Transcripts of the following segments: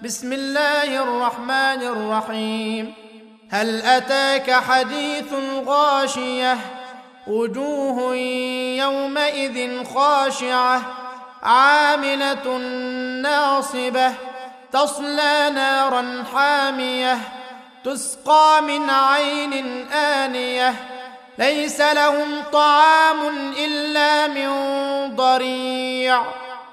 بسم الله الرحمن الرحيم. هل أتاك حديث غاشيه وجوه يومئذ خاشعة. عاملة ناصبة. تصلى نارا حامية. تسقى من عين آنية. ليس لهم طعام إلا من ضريع.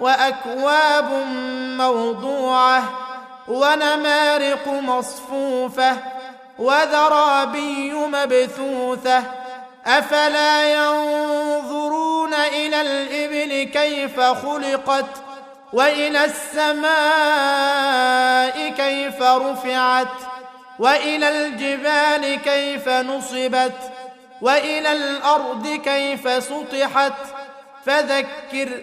وأكواب موضوعة ونمارق مصفوفة وذرابي مبثوثة أفلا ينظرون إلى الإبل كيف خلقت وإلى السماء كيف رفعت وإلى الجبال كيف نصبت وإلى الأرض كيف سطحت فذكر